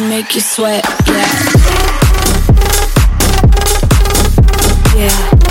I'll make you sweat, yeah. Yeah.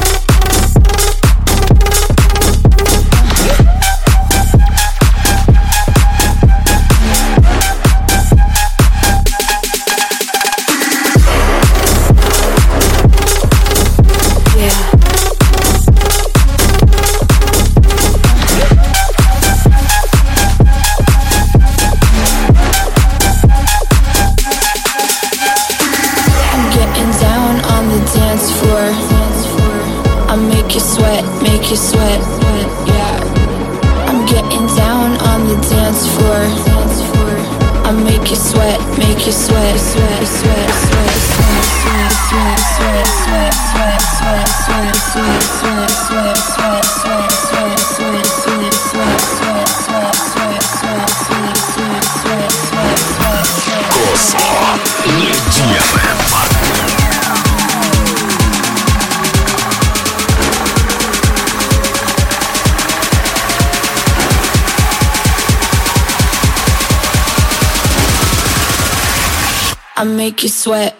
Make you sweat,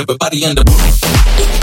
Everybody in the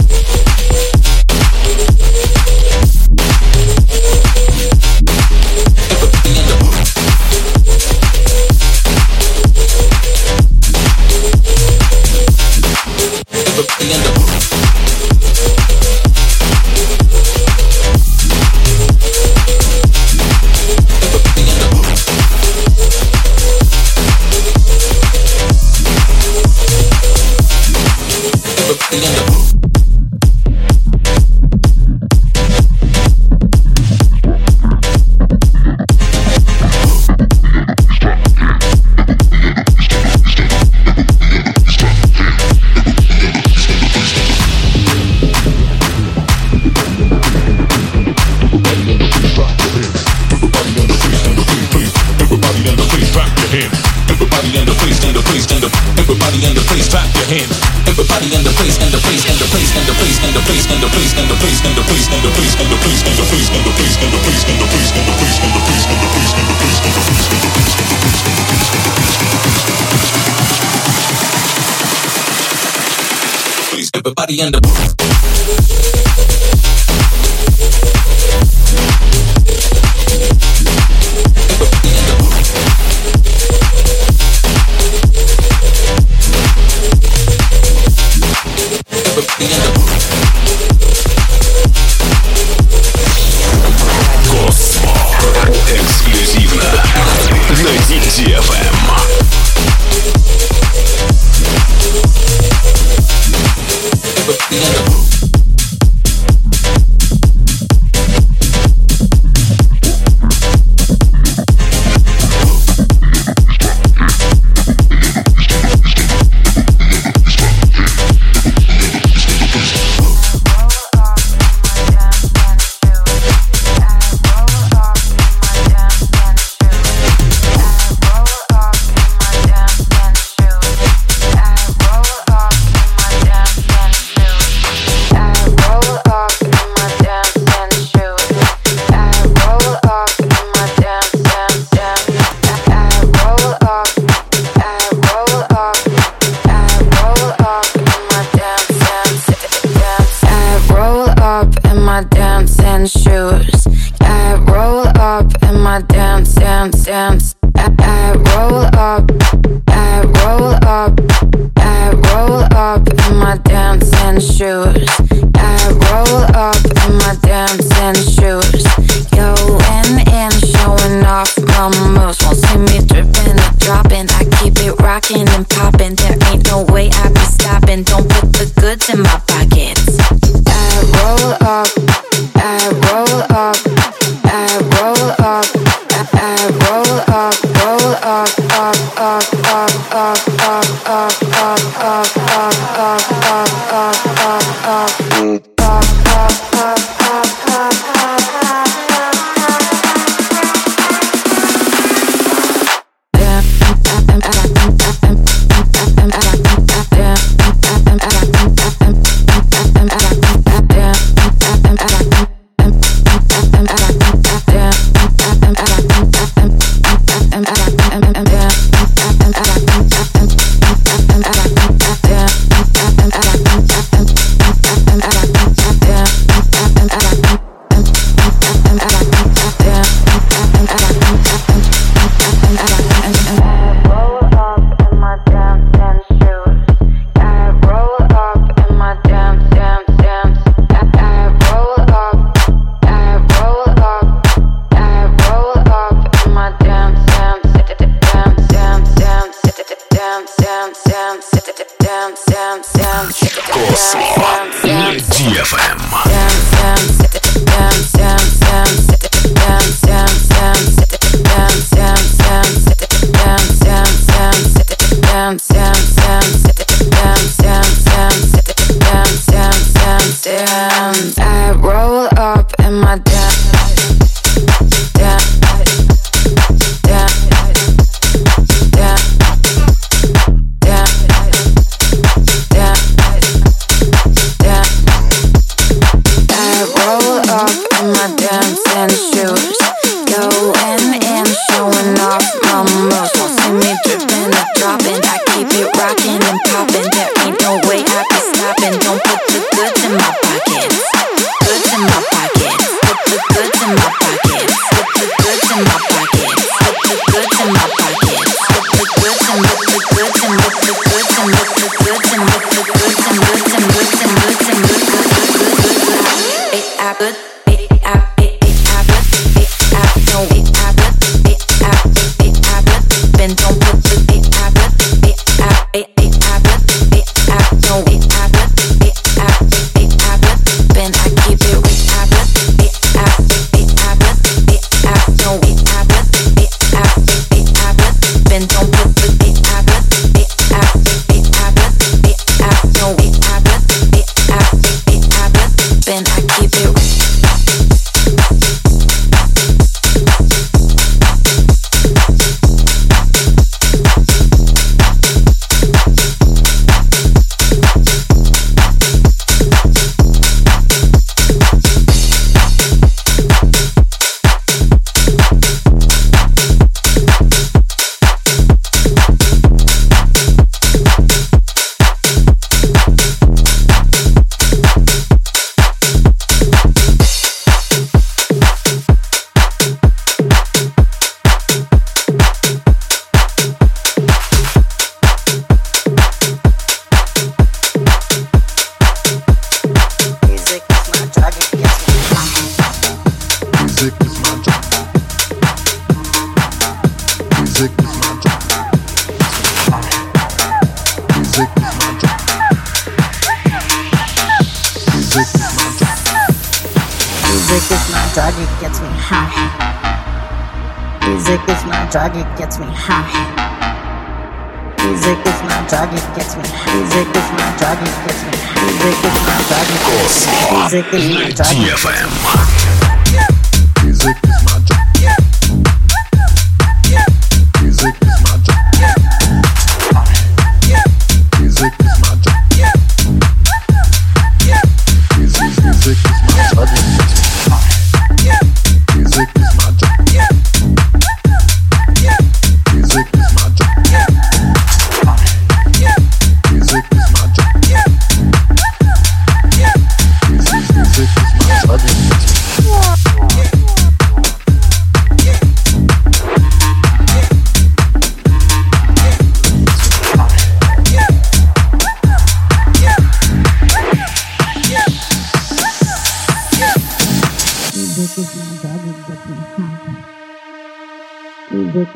DFM.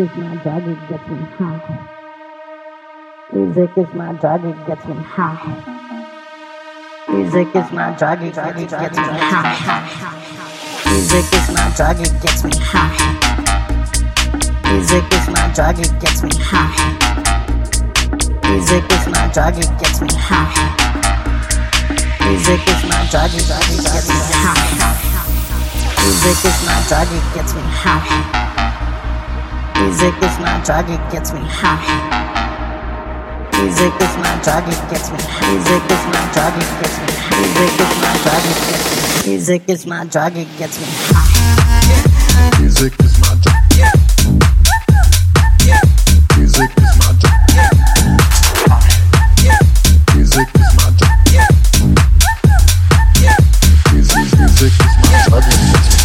Is my drug, it gets me high. Music is my drug, it gets me high. Music is my drug, it gets me high. Music is my drug, it gets me high. Music is my drug, it gets me high. Music is my drug, it gets me high. Music is my drug, it gets me high. Music is my drug, it gets me high. Music is my drug, it gets me high. Music is my drug, it gets me. Music is my drug, it gets me. Music is my drug, it gets me. Music is my drug, it gets me high. Music is my drug. Music is my drug. Music is my drug. Music, is my drug.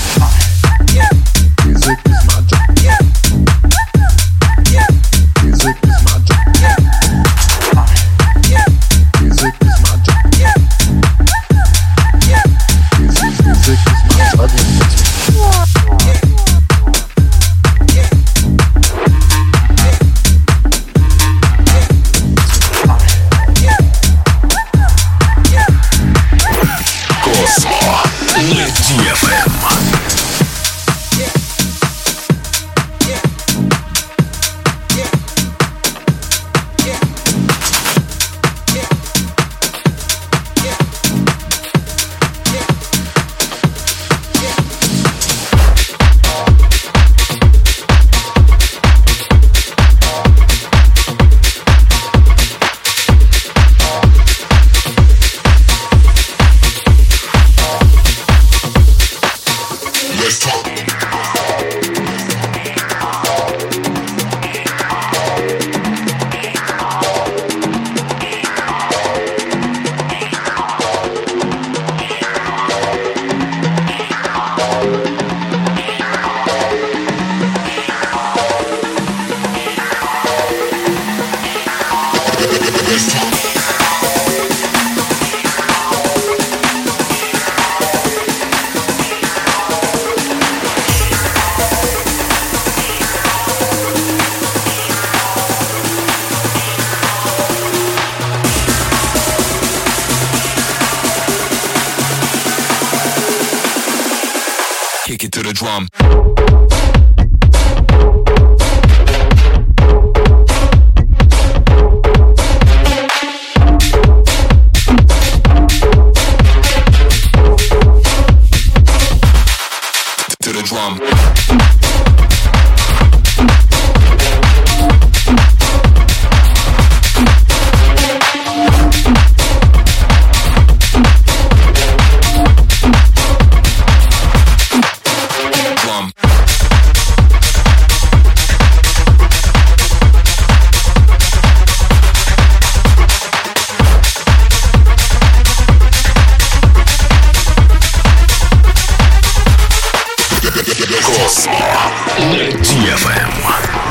Диафэм.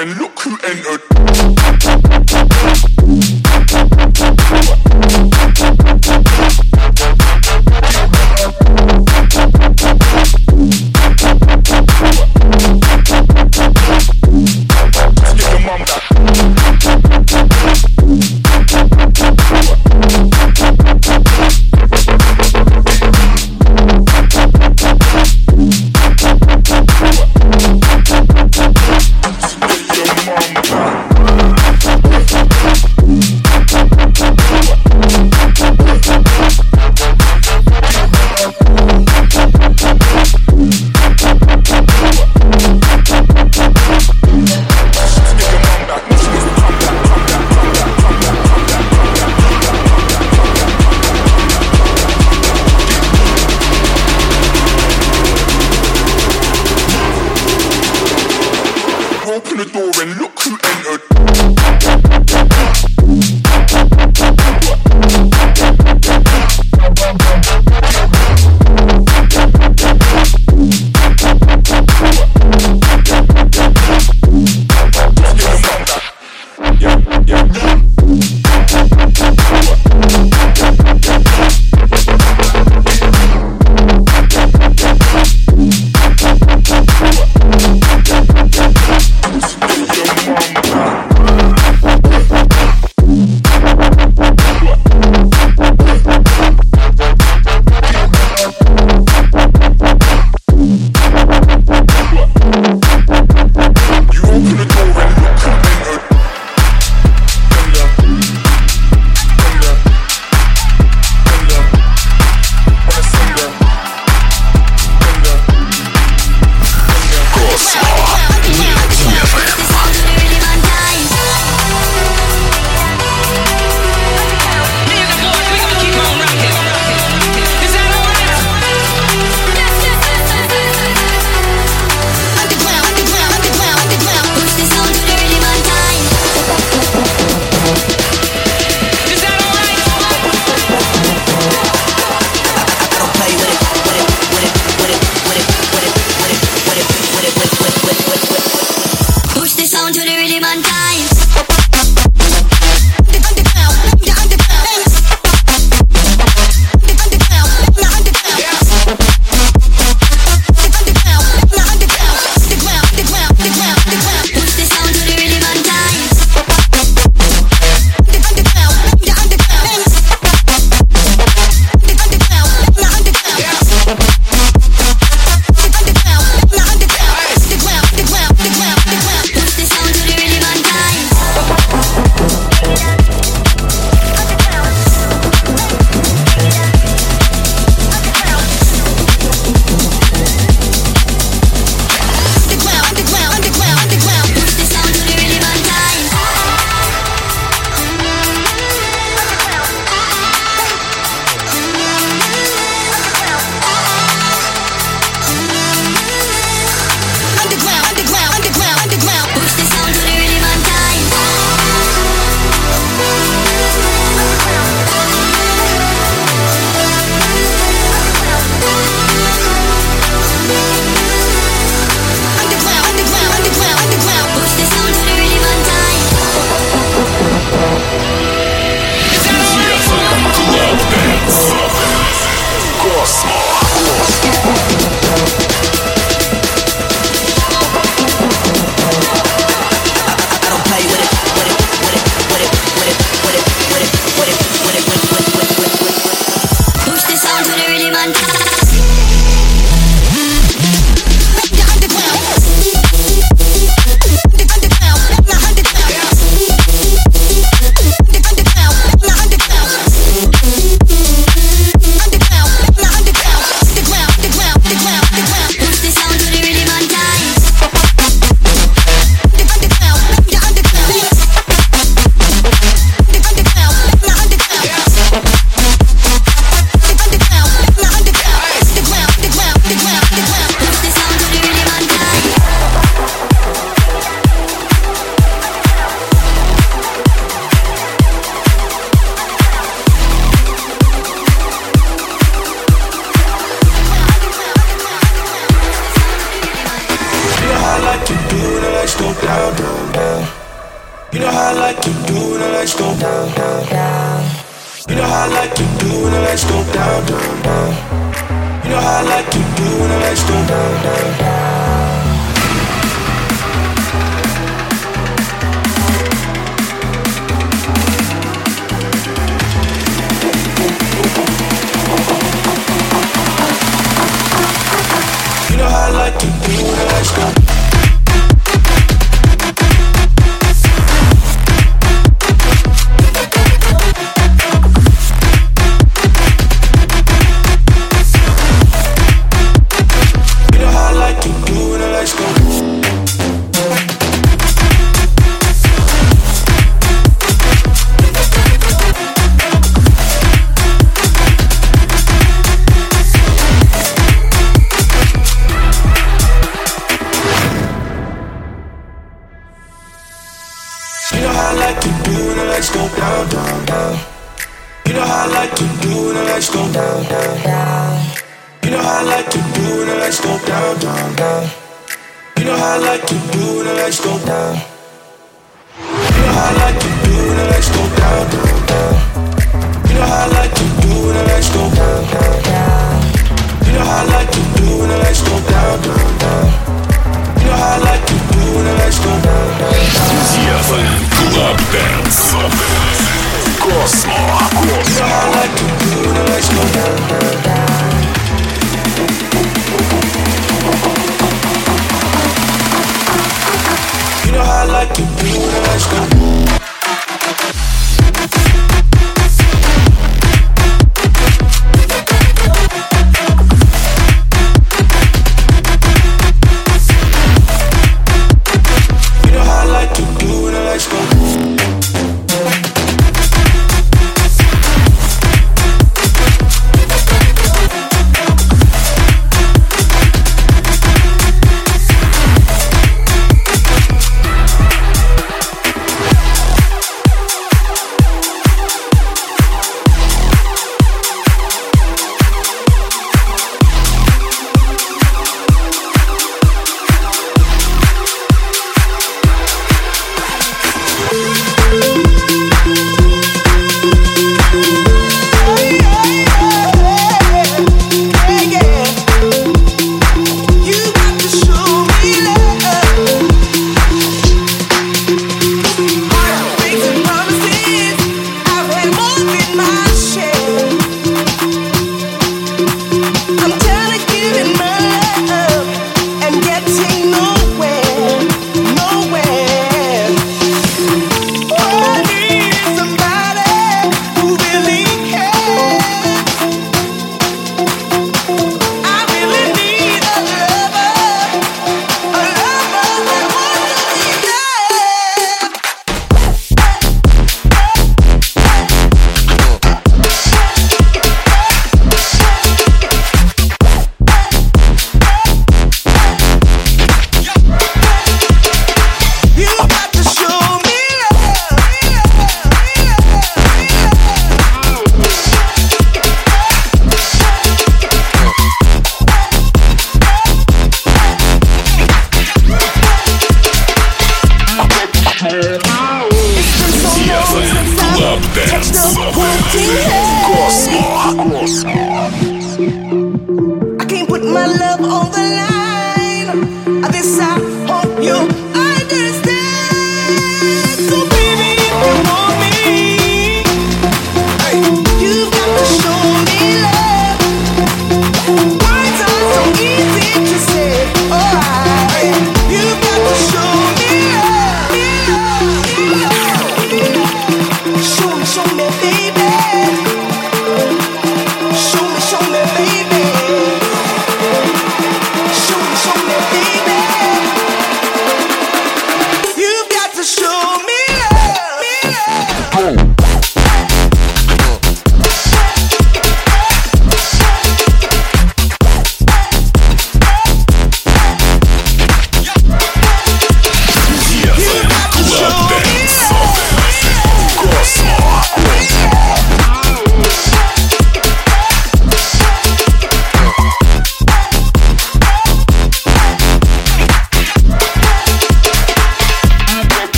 And look who entered.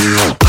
Yeah.